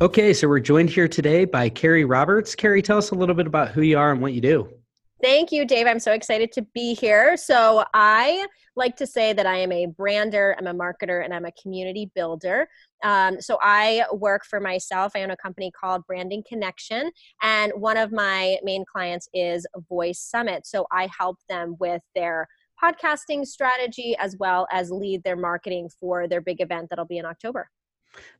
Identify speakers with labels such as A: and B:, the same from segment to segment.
A: Okay, so we're joined here today by Carrie Roberts. Carrie, tell us a little bit about who you are and what you do.
B: Thank you, Dave. I'm so excited to be here. So, I like to say that I am a brander, I'm a marketer, and I'm a community builder. Um, so, I work for myself. I own a company called Branding Connection, and one of my main clients is Voice Summit. So, I help them with their podcasting strategy as well as lead their marketing for their big event that'll be in October.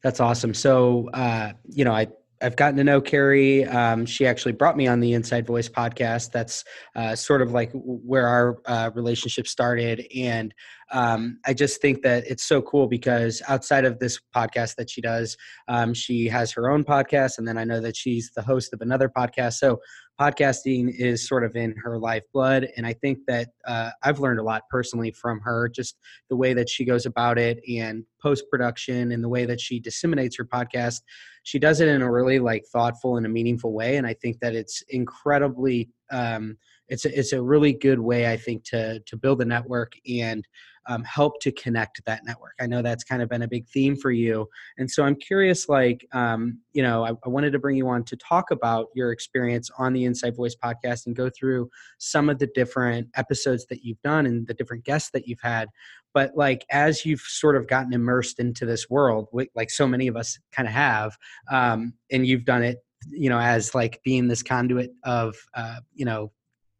A: That's awesome. So, uh, you know, I I've gotten to know Carrie. Um, she actually brought me on the Inside Voice podcast. That's uh, sort of like where our uh, relationship started. And um, I just think that it's so cool because outside of this podcast that she does, um, she has her own podcast. And then I know that she's the host of another podcast. So podcasting is sort of in her lifeblood. And I think that uh, I've learned a lot personally from her, just the way that she goes about it and post production and the way that she disseminates her podcast. She does it in a really like thoughtful and a meaningful way. And I think that it's incredibly, um, it's a, it's a really good way, I think, to, to build a network and um, help to connect that network. I know that's kind of been a big theme for you. And so I'm curious, like, um, you know, I, I, wanted to bring you on to talk about your experience on the Inside Voice podcast and go through some of the different episodes that you've done and the different guests that you've had. But like, as you've sort of gotten immersed into this world, like so many of us kind of have, um, and you've done it you know as like being this conduit of uh, you know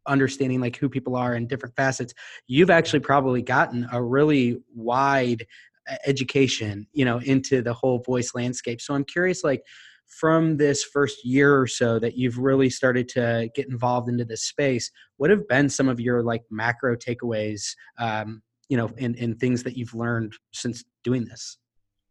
A: understanding like who people are in different facets you've actually probably gotten a really wide education you know into the whole voice landscape. So i'm curious like from this first year or so that you've really started to get involved into this space what have been some of your like macro takeaways um, you know in, in things that you've learned since doing this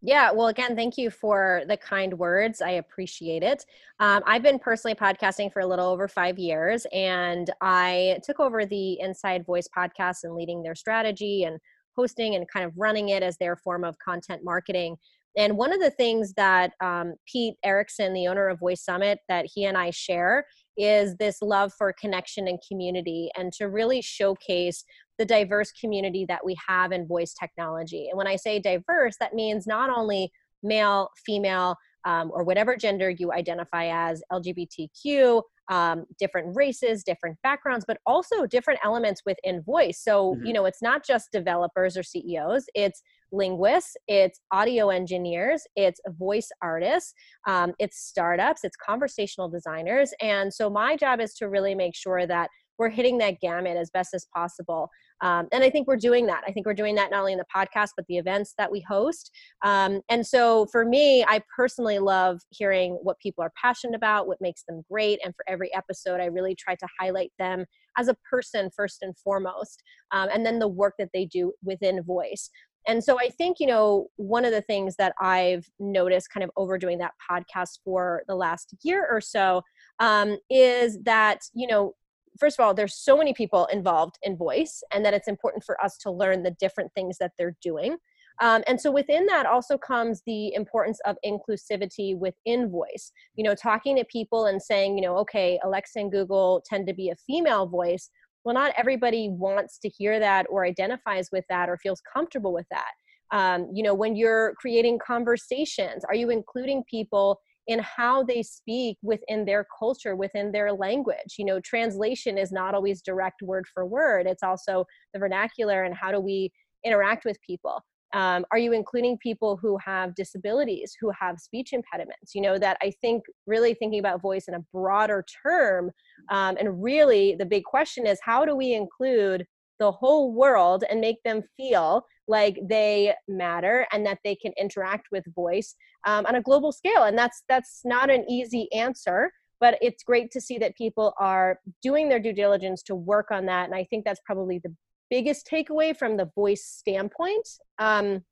B: yeah, well, again, thank you for the kind words. I appreciate it. Um, I've been personally podcasting for a little over five years, and I took over the Inside Voice podcast and leading their strategy and hosting and kind of running it as their form of content marketing. And one of the things that um, Pete Erickson, the owner of Voice Summit, that he and I share is this love for connection and community and to really showcase the diverse community that we have in voice technology. And when I say diverse, that means not only male, female, um, or whatever gender you identify as, LGBTQ, um, different races, different backgrounds, but also different elements within voice. So, mm-hmm. you know, it's not just developers or CEOs, it's linguists, it's audio engineers, it's voice artists, um, it's startups, it's conversational designers. And so, my job is to really make sure that we're hitting that gamut as best as possible. Um, and I think we're doing that. I think we're doing that not only in the podcast, but the events that we host. Um, and so for me, I personally love hearing what people are passionate about, what makes them great. And for every episode, I really try to highlight them as a person first and foremost, um, and then the work that they do within voice. And so I think, you know, one of the things that I've noticed kind of overdoing that podcast for the last year or so um, is that, you know, first of all, there's so many people involved in voice, and that it's important for us to learn the different things that they're doing. Um, and so within that also comes the importance of inclusivity within voice. You know, talking to people and saying, you know, okay, Alexa and Google tend to be a female voice. Well, not everybody wants to hear that or identifies with that or feels comfortable with that. Um, you know, when you're creating conversations, are you including people in how they speak within their culture, within their language. You know, translation is not always direct word for word, it's also the vernacular and how do we interact with people. Um, are you including people who have disabilities, who have speech impediments? You know, that I think really thinking about voice in a broader term. Um, and really, the big question is how do we include the whole world and make them feel like they matter and that they can interact with voice um, on a global scale and that's that's not an easy answer but it's great to see that people are doing their due diligence to work on that and i think that's probably the biggest takeaway from the voice standpoint um,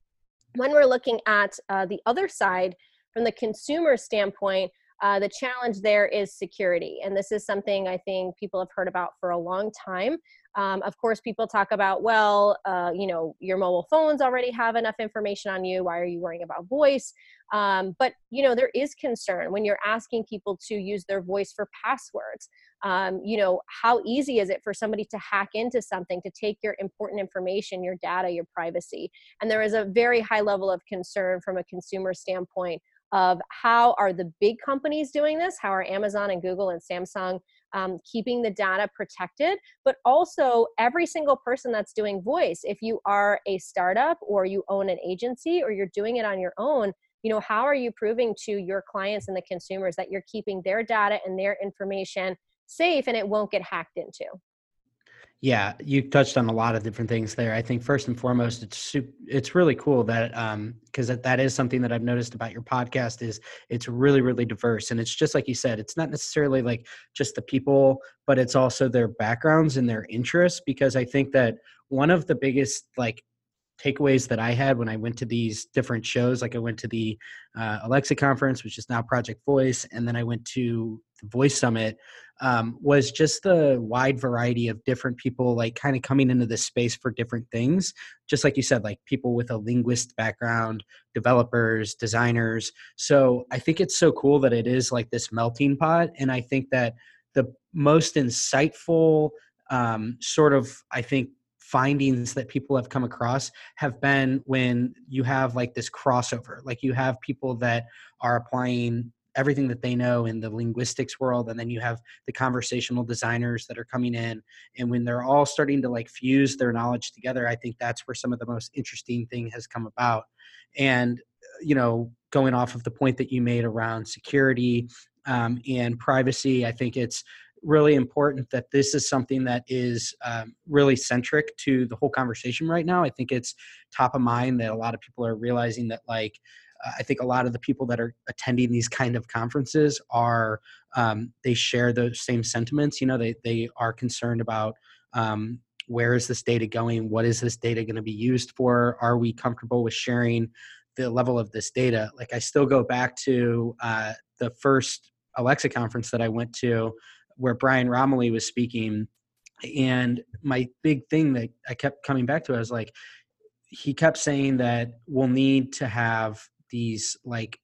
B: when we're looking at uh, the other side from the consumer standpoint Uh, the challenge there is security. And this is something I think people have heard about for a long time. Um, of course, people talk about, well, uh, you know, your mobile phones already have enough information on you. Why are you worrying about voice? Um, but, you know, there is concern when you're asking people to use their voice for passwords. Um, you know, how easy is it for somebody to hack into something, to take your important information, your data, your privacy? And there is a very high level of concern from a consumer standpoint of how are the big companies doing this how are amazon and google and samsung um, keeping the data protected but also every single person that's doing voice if you are a startup or you own an agency or you're doing it on your own you know how are you proving to your clients and the consumers that you're keeping their data and their information safe and it won't get hacked into
A: yeah, you touched on a lot of different things there. I think first and foremost, it's super, it's really cool that because um, that, that is something that I've noticed about your podcast is it's really really diverse and it's just like you said, it's not necessarily like just the people, but it's also their backgrounds and their interests. Because I think that one of the biggest like takeaways that I had when I went to these different shows. Like I went to the uh, Alexa conference, which is now Project Voice, and then I went to Voice Summit. Um, was just the wide variety of different people, like kind of coming into this space for different things. Just like you said, like people with a linguist background, developers, designers. So I think it's so cool that it is like this melting pot, and I think that the most insightful um, sort of I think findings that people have come across have been when you have like this crossover like you have people that are applying everything that they know in the linguistics world and then you have the conversational designers that are coming in and when they're all starting to like fuse their knowledge together i think that's where some of the most interesting thing has come about and you know going off of the point that you made around security um, and privacy i think it's really important that this is something that is um, really centric to the whole conversation right now. I think it's top of mind that a lot of people are realizing that, like, uh, I think a lot of the people that are attending these kind of conferences are um, they share those same sentiments. You know, they they are concerned about um, where is this data going? What is this data going to be used for? Are we comfortable with sharing the level of this data? Like, I still go back to uh, the first Alexa conference that I went to where Brian Roemmele was speaking. And my big thing that I kept coming back to, I was like, he kept saying that we'll need to have these like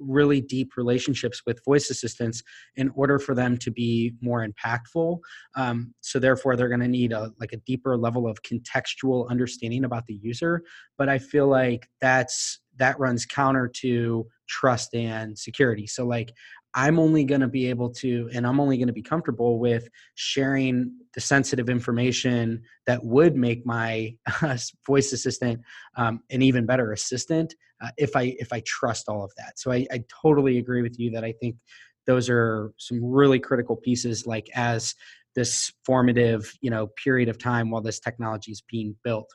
A: really deep relationships with voice assistants in order for them to be more impactful. Um, so therefore they're going to need a like a deeper level of contextual understanding about the user. But i feel like that's that runs counter to trust and security. So like I'm only going to be able to, and I'm only going to be comfortable with sharing the sensitive information that would make my voice assistant um, an even better assistant uh, if I if I trust all of that. So I, I totally agree with you that I think those are some really critical pieces. Like as this formative, you know, period of time while this technology is being built.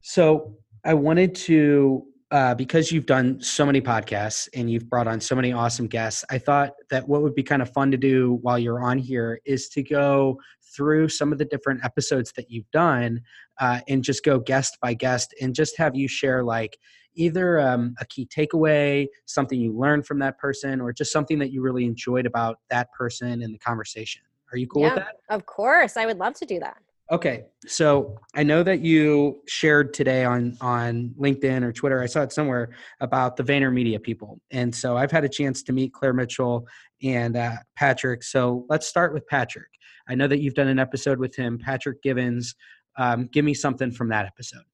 A: So I wanted to uh, because you've done so many podcasts and you've brought on so many awesome guests, I thought that what would be kind of fun to do while you're on here is to go through some of the different episodes that you've done uh, and just go guest by guest and just have you share like either um, a key takeaway, something you learned from that person, or just something that you really enjoyed about that person in the conversation. Are you cool
B: yeah,
A: with that?
B: Of course. I would love to do that.
A: Okay, so I know that you shared today on on LinkedIn or Twitter. I saw it somewhere about the VaynerMedia people, and so I've had a chance to meet Claire Mitchell and uh, Patrick. So let's start with Patrick. I know that you've done an episode with him, Patrick Givens. Um, give me something from that episode.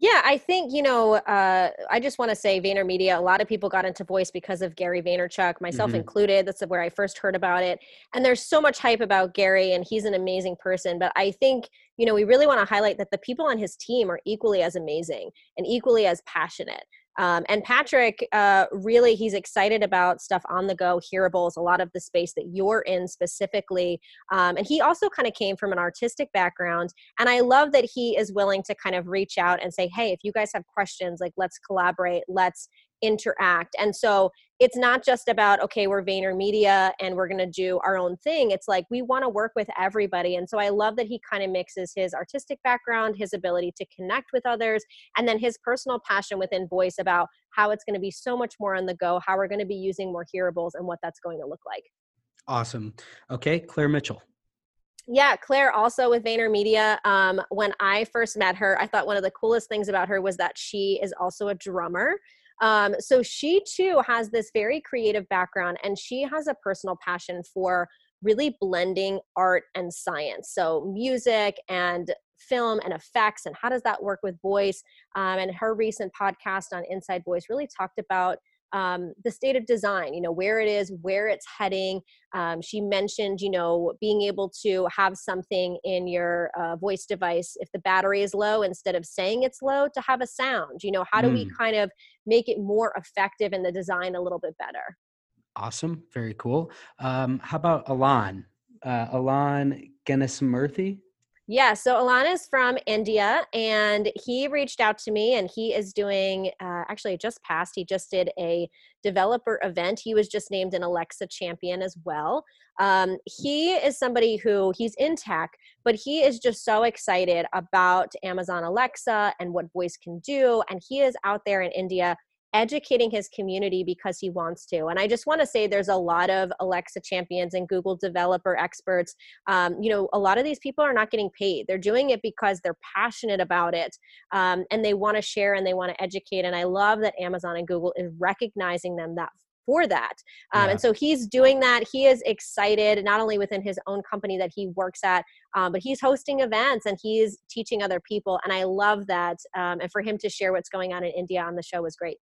B: Yeah, I think, you know, uh, I just want to say VaynerMedia, a lot of people got into voice because of Gary Vaynerchuk, myself mm-hmm. included. That's where I first heard about it. And there's so much hype about Gary, and he's an amazing person. But I think, you know, we really want to highlight that the people on his team are equally as amazing and equally as passionate. Um, and Patrick, uh, really, he's excited about stuff on the go, hearables, a lot of the space that you're in specifically. Um, and he also kind of came from an artistic background. And I love that he is willing to kind of reach out and say, hey, if you guys have questions, like let's collaborate, let's interact. And so it's not just about, okay, we're VaynerMedia and we're going to do our own thing. It's like we want to work with everybody. And so I love that he kind of mixes his artistic background, his ability to connect with others, and then his personal passion within voice about how it's going to be so much more on the go, how we're going to be using more hearables, and what that's going to look like.
A: Awesome. Okay, Claire Mitchell.
B: Yeah, Claire also with VaynerMedia. Um, when I first met her, I thought one of the coolest things about her was that she is also a drummer. Um, so she too has this very creative background and she has a personal passion for really blending art and science. So music and film and effects and how does that work with voice um, and her recent podcast on inside voice really talked about um, the state of design you know where it is where it's heading um, she mentioned you know being able to have something in your uh, voice device if the battery is low instead of saying it's low to have a sound you know how do mm. we kind of make it more effective in the design a little bit better?
A: Awesome very cool. Um, how about alan uh, alan Ganesamurthy
B: yeah, so Alana is from India, and he reached out to me, and he is doing uh, actually just passed. He just did a developer event. He was just named an Alexa champion as well. Um, he is somebody who he's in tech, but he is just so excited about Amazon Alexa and what voice can do, and he is out there in India educating his community because he wants to. And I just want to say there's a lot of Alexa champions and Google developer experts. Um, you know, a lot of these people are not getting paid. They're doing it because they're passionate about it um, and they want to share and they want to educate. And I love that Amazon and Google is recognizing them that for that. Um, yeah. And so he's doing that. He is excited, not only within his own company that he works at, um, but he's hosting events and he's teaching other people. And I love that. Um, and for him to share what's going on in India on the show was great.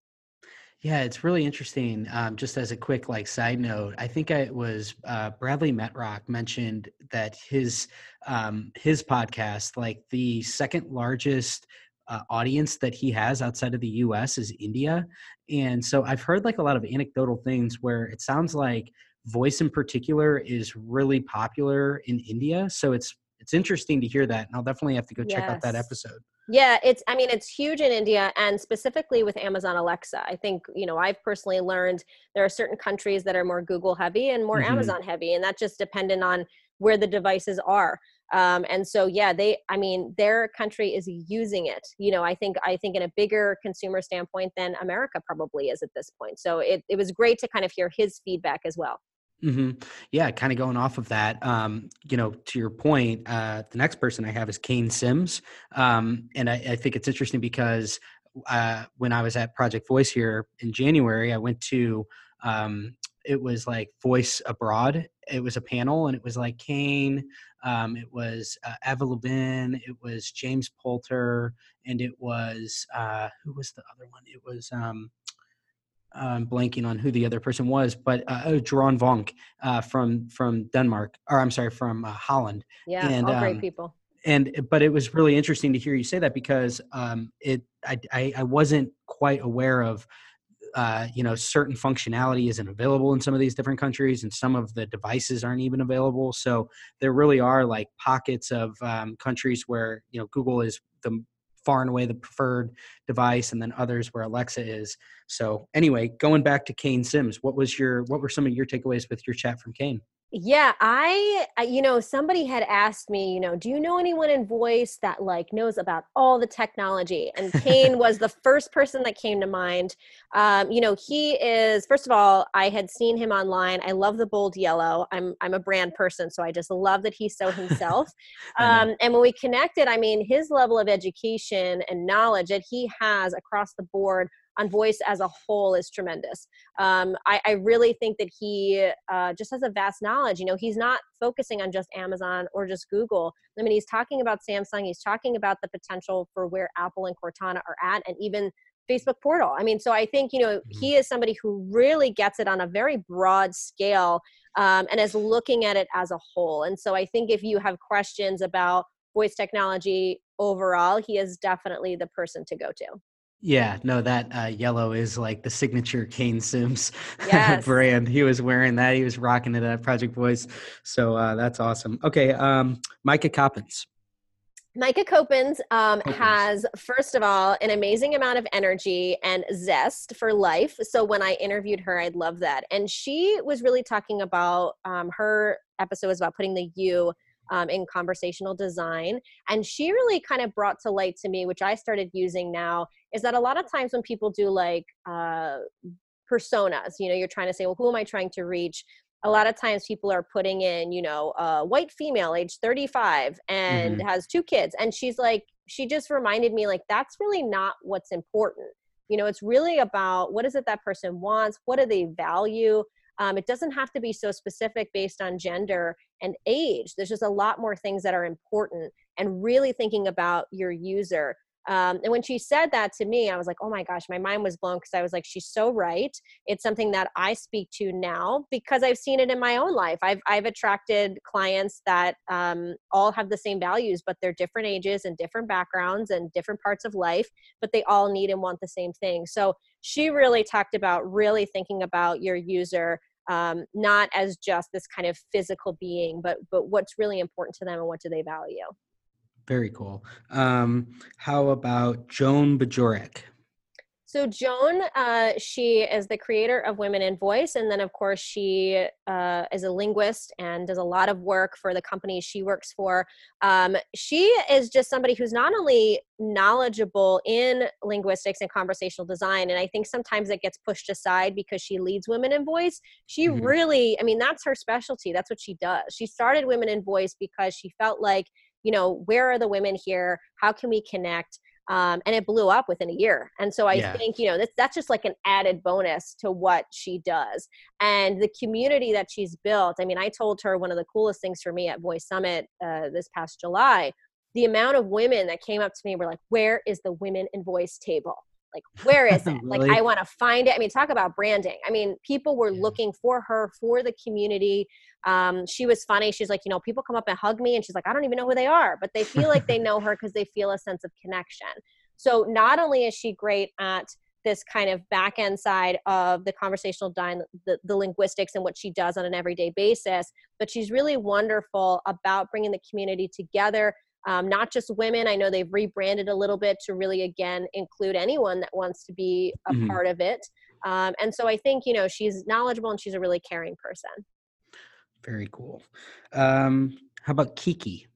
A: Yeah, it's really interesting. Um, just as a quick like side note, I think it was uh, Bradley Metrock mentioned that his um, his podcast, like the second largest uh, audience that he has outside of the U.S. is India, and so I've heard like a lot of anecdotal things where it sounds like voice in particular is really popular in India. So it's it's interesting to hear that, and I'll definitely have to go check out that episode.
B: Yeah, it's I mean it's huge in India and specifically with Amazon Alexa. I think, you know, I've personally learned there are certain countries that are more Google heavy and more mm-hmm. Amazon heavy and that's just dependent on where the devices are. Um, and so yeah, they I mean their country is using it. You know, I think I think in a bigger consumer standpoint than America probably is at this point. So it it was great to kind of hear his feedback as well.
A: Mm-hmm. Yeah, kind of going off of that, um, you know, to your point, uh, the next person I have is Kane Simms, um, and I, I, think it's interesting because uh, when I was at Project Voice here in January, I went to um, it was like Voice Abroad. It was a panel, and it was like Kane, um, it was uh, Eva Levin, it was James Poulter, and it was uh, who was the other one? It was um, I'm blanking on who the other person was, but uh, oh, Jeroen Vonk uh, from from Denmark, or I'm sorry, from uh, Holland.
B: Yeah, and, all great um, people.
A: And but it was really interesting to hear you say that because um, it I, I, I wasn't quite aware of uh, you know certain functionality isn't available in some of these different countries and some of the devices aren't even available so there really are like pockets of um, countries where you know google is the far and away the preferred device and then others where alexa is. So anyway going back to kane simms what was your what were some of your takeaways with your chat from kane
B: yeah, I, you know, somebody had asked me, you know, do you know anyone in voice that like knows about all the technology? And Kane was the first person that came to mind. Um, you know, he is first of all, I had seen him online. I love the bold yellow. I'm I'm a brand person, so I just love that he's so himself. um, and when we connected, I mean, his level of education and knowledge that he has across the board on voice as a whole is tremendous. Um, I, I, really think that he uh, just has a vast knowledge. You know, he's not focusing on just Amazon or just Google. I mean, he's talking about Samsung. He's talking about the potential for where Apple and Cortana are at, and even Facebook portal. I mean, so I think, you know, mm-hmm. he is somebody who really gets it on a very broad scale um, and is looking at it as a whole. And so I think if you have questions about voice technology overall, he is definitely the person to go to.
A: Yeah, no, that uh, yellow is like the signature Kane Simms yes. brand. He was wearing that. He was rocking it at Project Voice. So uh, that's awesome. Okay, um, Maaike Coppens.
B: Maaike Coppens um, has, first of all, an amazing amount of energy and zest for life. So when I interviewed her, I love that. And she was really talking about um, her episode was about putting the you um, in conversational design. And she really kind of brought to light to me, which I started using now, is that a lot of times when people do like uh, personas, you know, you're trying to say, well, who am I trying to reach? a lot of times people are putting in, you know, a white female, age 35, and mm-hmm. has two kids. And she's like, she just reminded me, like, that's really not what's important. You know, it's really about what is it that person wants? What do they value? Um, it doesn't have to be so specific based on gender and age. There's just a lot more things that are important and really thinking about your user. Um, and when she said that to me, I was like, oh my gosh, my mind was blown because I was like, she's so right. It's something that I speak to now because I've seen it in my own life. I've, I've attracted clients that um, all have the same values, but they're different ages and different backgrounds and different parts of life, but they all need and want the same thing. So she really talked about really thinking about your user um, not as just this kind of physical being, but but what's really important to them and what do they value.
A: Very cool. Um, how about Joan Bajorek?
B: So Joan, uh, she is the creator of Women in Voice, and then of course she uh, is a linguist and does a lot of work for the companies she works for. Um, she is just somebody who's not only knowledgeable in linguistics and conversational design, and I think sometimes it gets pushed aside because she leads Women in Voice. She mm-hmm. really, I mean, that's her specialty. That's what she does. She started Women in Voice because she felt like you know where are the women here how can we connect um, and it blew up within a year. And so i yeah. think you know that's, that's just like an added bonus to what she does. And the community that she's built i mean i told her one of the coolest things for me at voice summit uh, this past july the amount of women that came up to me were like where is the women in voice table? Like where is it? Really? like i want to find it. I mean talk about branding. I mean people were yeah. looking for her for the community um, she was funny she's like you know people come up and hug me and she's like i don't even know who they are but they feel like they know her because they feel a sense of connection so not only is she great at this kind of back end side of the conversational design, the, the linguistics and what she does on an everyday basis, but she's really wonderful about bringing the community together um, not just women. I know they've rebranded a little bit to really, again, include anyone that wants to be a mm-hmm. part of it. Um, and so I think, you know, she's knowledgeable and she's a really caring person.
A: Very cool. Um, how about Kiki?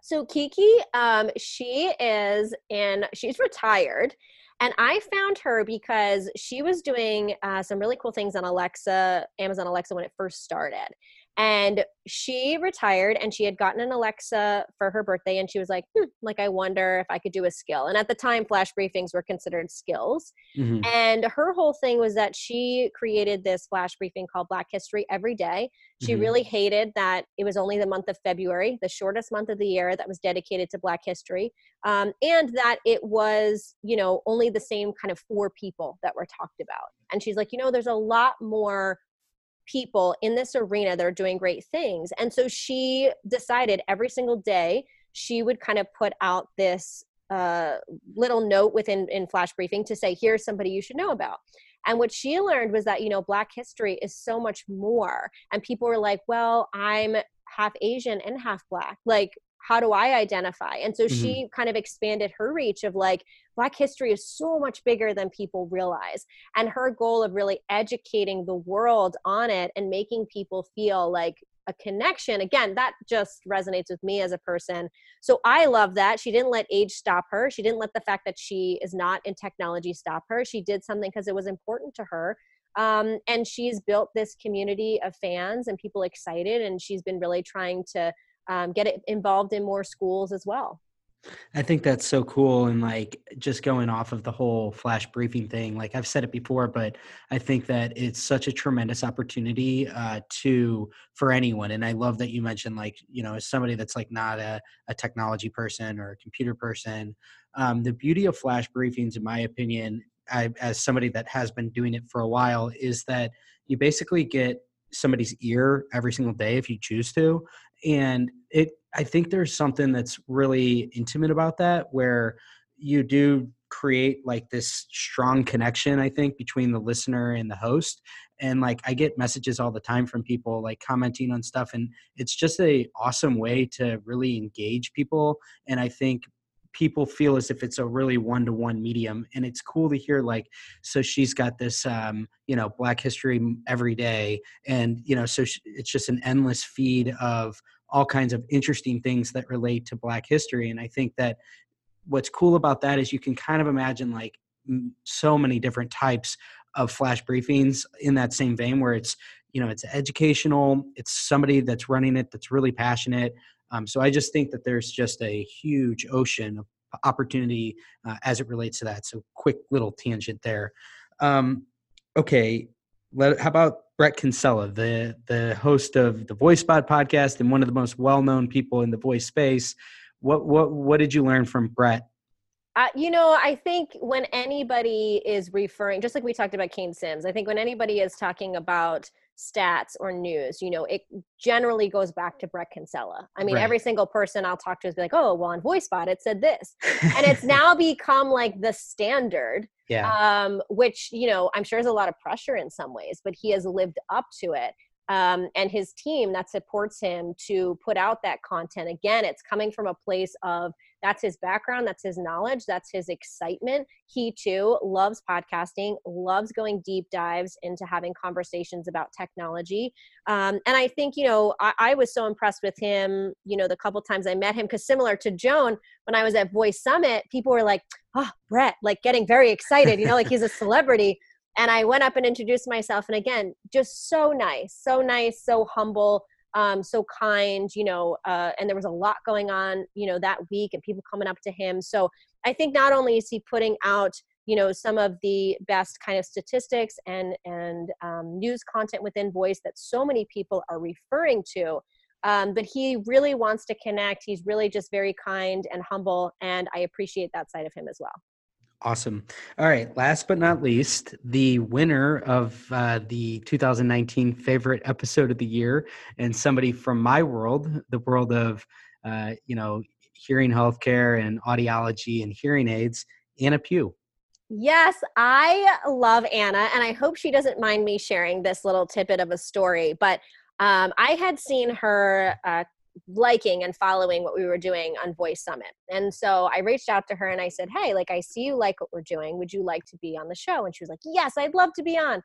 B: So Kiki, um, she is in, she's retired. And I found her because she was doing uh, some really cool things on Alexa, Amazon Alexa when it first started and she retired and she had gotten an alexa for her birthday and she was like hmm, like i wonder if i could do a skill and at the time flash briefings were considered skills mm-hmm. and her whole thing was that she created this flash briefing called black history every day she mm-hmm. really hated that it was only the month of february the shortest month of the year that was dedicated to black history um, and that it was you know only the same kind of four people that were talked about and she's like you know there's a lot more people in this arena that are doing great things. And so she decided every single day she would kind of put out this uh, little note within in flash briefing to say, here's somebody you should know about. And what she learned was that, you know, Black history is so much more. And people were like, well, I'm half Asian and half Black. Like, how do I identify? And so mm-hmm. she kind of expanded her reach of like, Black history is so much bigger than people realize. And her goal of really educating the world on it and making people feel like a connection again that just resonates with me as a person so i love that she didn't let age stop her she didn't let the fact that she is not in technology stop her she did something because it was important to her um, and she's built this community of fans and people excited and she's been really trying to um, get it involved in more schools as well
A: I think that's so cool. And like just going off of the whole flash briefing thing, like I've said it before, but I think that it's such a tremendous opportunity uh, to for anyone. And I love that you mentioned like, you know, as somebody that's like not a, a technology person or a computer person, um, the beauty of flash briefings, in my opinion, I, as somebody that has been doing it for a while, is that you basically get somebody's ear every single day if you choose to. And it I think there's something that's really intimate about that where you do create like this strong connection i think between the listener and the host and like i get messages all the time from people like commenting on stuff and it's just a awesome way to really engage people and i think people feel as if it's a really one-to-one medium and it's cool to hear like so she's got this um, you know black history every day and you know so it's just an endless feed of all kinds of interesting things that relate to black history and i think that what's cool about that is you can kind of imagine like so many different types of flash briefings in that same vein where it's you know it's educational it's somebody that's running it that's really passionate um, so i just think that there's just a huge ocean of opportunity uh, as it relates to that so quick little tangent there. Um, okay let, how about bret kinsella the the host of the Voicebot podcast and one of the most well-known people in the voice space what what what did you learn from bret
B: uh, you know, I think when anybody is referring, just like we talked about Kane Simms, I think when anybody is talking about stats or news, you know, it generally goes back to Bret Kinsella. I mean, right. every single person I'll talk to is like, oh, well, on Voicebot it said this, and it's now become like the standard.
A: Yeah.
B: Um, which you know, I'm sure is a lot of pressure in some ways, but he has lived up to it um, and his team that supports him to put out that content. Again, it's coming from a place of that's his background, that's his knowledge, that's his excitement. He too loves podcasting, loves going deep dives into having conversations about technology. Um, and I think, you know, I, I, was so impressed with him, you know, the couple times I met him, because similar to Joan, when I was at Voice Summit, people were like, oh, Bret, like getting very excited, you know, like he's a celebrity and I went up and introduced myself. And again, just so nice, so nice, so humble, um, so kind, you know. Uh, and there was a lot going on, you know, that week, and people coming up to him. So I think not only is he putting out, you know, some of the best kind of statistics and and um, news content within Voice that so many people are referring to. Um, but he really wants to connect. He's really just very kind and humble, and I appreciate that side of him as well.
A: Awesome. All right. Last but not least, the winner of uh, the 2019 favorite episode of the year, and somebody from my world, the world of, uh, you know, hearing healthcare and audiology and hearing aids, Anna Pugh.
B: Yes, I love Anna, and I hope she doesn't mind me sharing this little tidbit of a story. But um, I had seen her uh, liking and following what we were doing on Voice Summit. And so I reached out to her and I said, Hey, like, I see you like what we're doing. Would you like to be on the show? And she was like, Yes, I'd love to be on.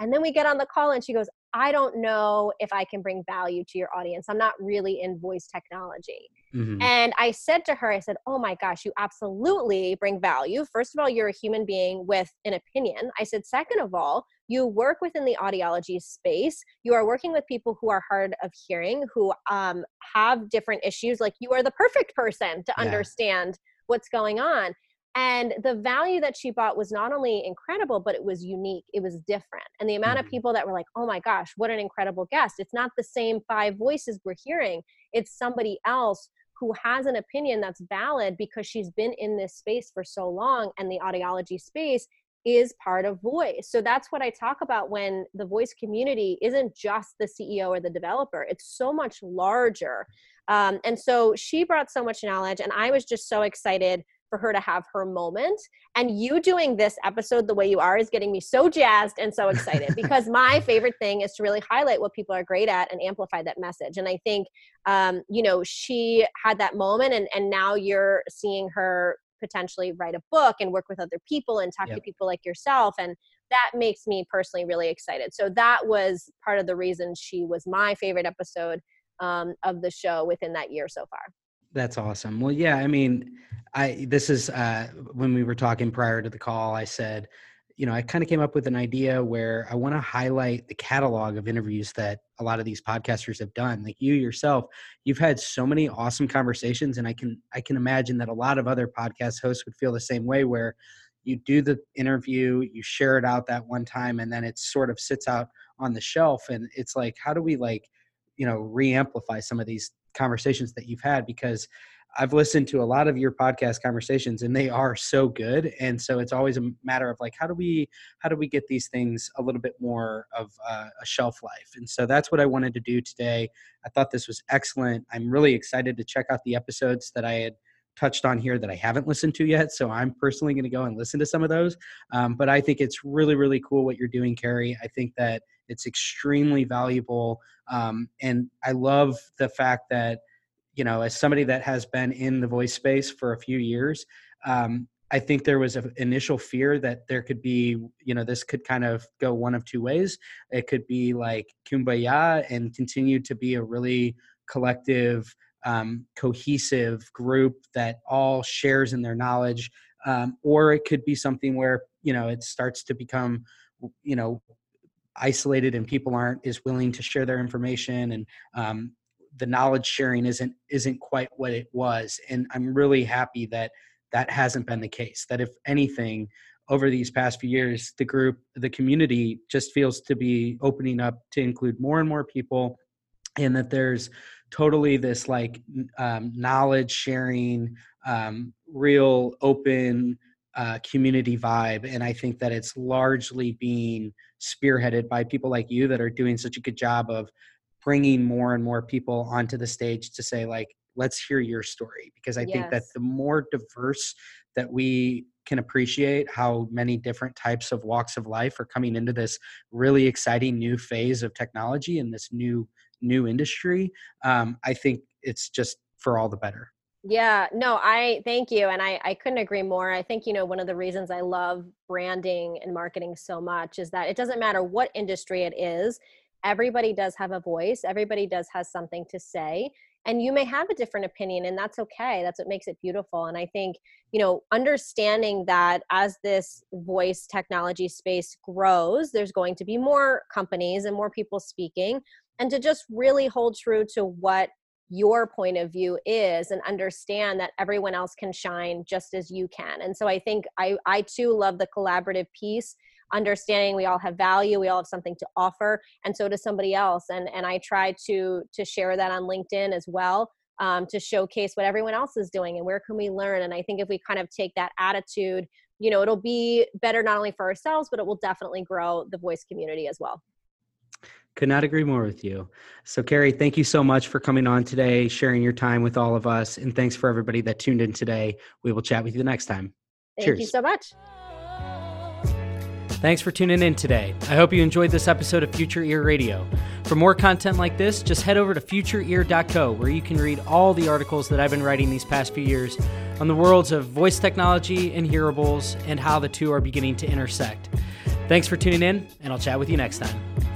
B: And then we get on the call and she goes, I don't know if I can bring value to your audience. I'm not really in voice technology. Mm-hmm. And I said to her, I said, Oh my gosh, you absolutely bring value. First of all, you're a human being with an opinion. I said, Second of all, you work within the audiology space. You are working with people who are hard of hearing, who um, have different issues. Like you are the perfect person to yeah. understand what's going on. And the value that she bought was not only incredible, but it was unique. It was different. And the amount mm-hmm. of people that were like, oh my gosh, what an incredible guest. It's not the same five voices we're hearing, it's somebody else who has an opinion that's valid because she's been in this space for so long and the audiology space is part of voice. So that's what I talk about when the voice community isn't just the CEO or the developer, it's so much larger. Um, and so she brought so much knowledge, and I was just so excited for her to have her moment. And you doing this episode the way you are is getting me so jazzed and so excited because my favorite thing is to really highlight what people are great at and amplify that message. And I think, um, you know, she had that moment, and and now you're seeing her potentially write a book and work with other people and talk yep. to people like yourself and that makes me personally really excited so that was part of the reason she was my favorite episode um, of the show within that year so far
A: that's awesome well yeah i mean i this is uh, when we were talking prior to the call i said you know, I kind of came up with an idea where I want to highlight the catalog of interviews that a lot of these podcasters have done. Like you yourself, you've had so many awesome conversations, and I can I can imagine that a lot of other podcast hosts would feel the same way, where you do the interview, you share it out that one time, and then it sort of sits out on the shelf, and it's like, how do we like, you know, re-amplify some of these conversations that you've had because I've listened to a lot of your podcast conversations and they are so good. And so it's always a matter of like, how do we, how do we get these things a little bit more of uh, a shelf life? And so that's what I wanted to do today. I thought this was excellent. I'm really excited to check out the episodes that I had touched on here that I haven't listened to yet. So I'm personally going to go and listen to some of those. Um, but I think it's really, really cool what you're doing, Carrie. I think that it's extremely valuable. Um, and I love the fact that, you know, as somebody that has been in the voice space for a few years, um, I think there was an initial fear that there could be, you know, this could kind of go one of two ways. It could be like kumbaya and continue to be a really collective, um, cohesive group that all shares in their knowledge, um, or it could be something where you know it starts to become, you know, isolated and people aren't as willing to share their information and um, the knowledge sharing isn't isn't quite what it was. And I'm really happy that that hasn't been the case. That if anything, over these past few years, the group, the community just feels to be opening up to include more and more people, and that there's totally this like um, knowledge sharing, um, real open uh, community vibe. And I think that it's largely being spearheaded by people like you that are doing such a good job of bringing more and more people onto the stage to say like let's hear your story because i yes. think that the more diverse that we can appreciate how many different types of walks of life are coming into this really exciting new phase of technology and this new new industry um, i think it's just for all the better
B: yeah no i thank you and I, I couldn't agree more i think you know one of the reasons i love branding and marketing so much is that it doesn't matter what industry it is everybody does have a voice everybody does has something to say and you may have a different opinion and that's okay that's what makes it beautiful and i think you know understanding that as this voice technology space grows there's going to be more companies and more people speaking and to just really hold true to what your point of view is and understand that everyone else can shine just as you can. And so i think i i too love the collaborative piece understanding we all have value we all have something to offer and so does somebody else. And and i try to to share that on linkedin as well um, to showcase what everyone else is doing and where can we learn. And i think if we kind of take that attitude you know it'll be better not only for ourselves but it will definitely grow the voice community as well
A: could not agree more with you. So, Carrie, thank you so much for coming on today, sharing your time with all of us. And thanks for everybody that tuned in today. We will chat with you the next time.
B: Thank Cheers. you so much.
A: Thanks for tuning in today. I hope you enjoyed this episode of Future Ear Radio. For more content like this, just head over to futureear.co where you can read all the articles that I've been writing these past few years on the worlds of voice technology and hearables and how the two are beginning to intersect. Thanks for tuning in, and I'll chat with you next time.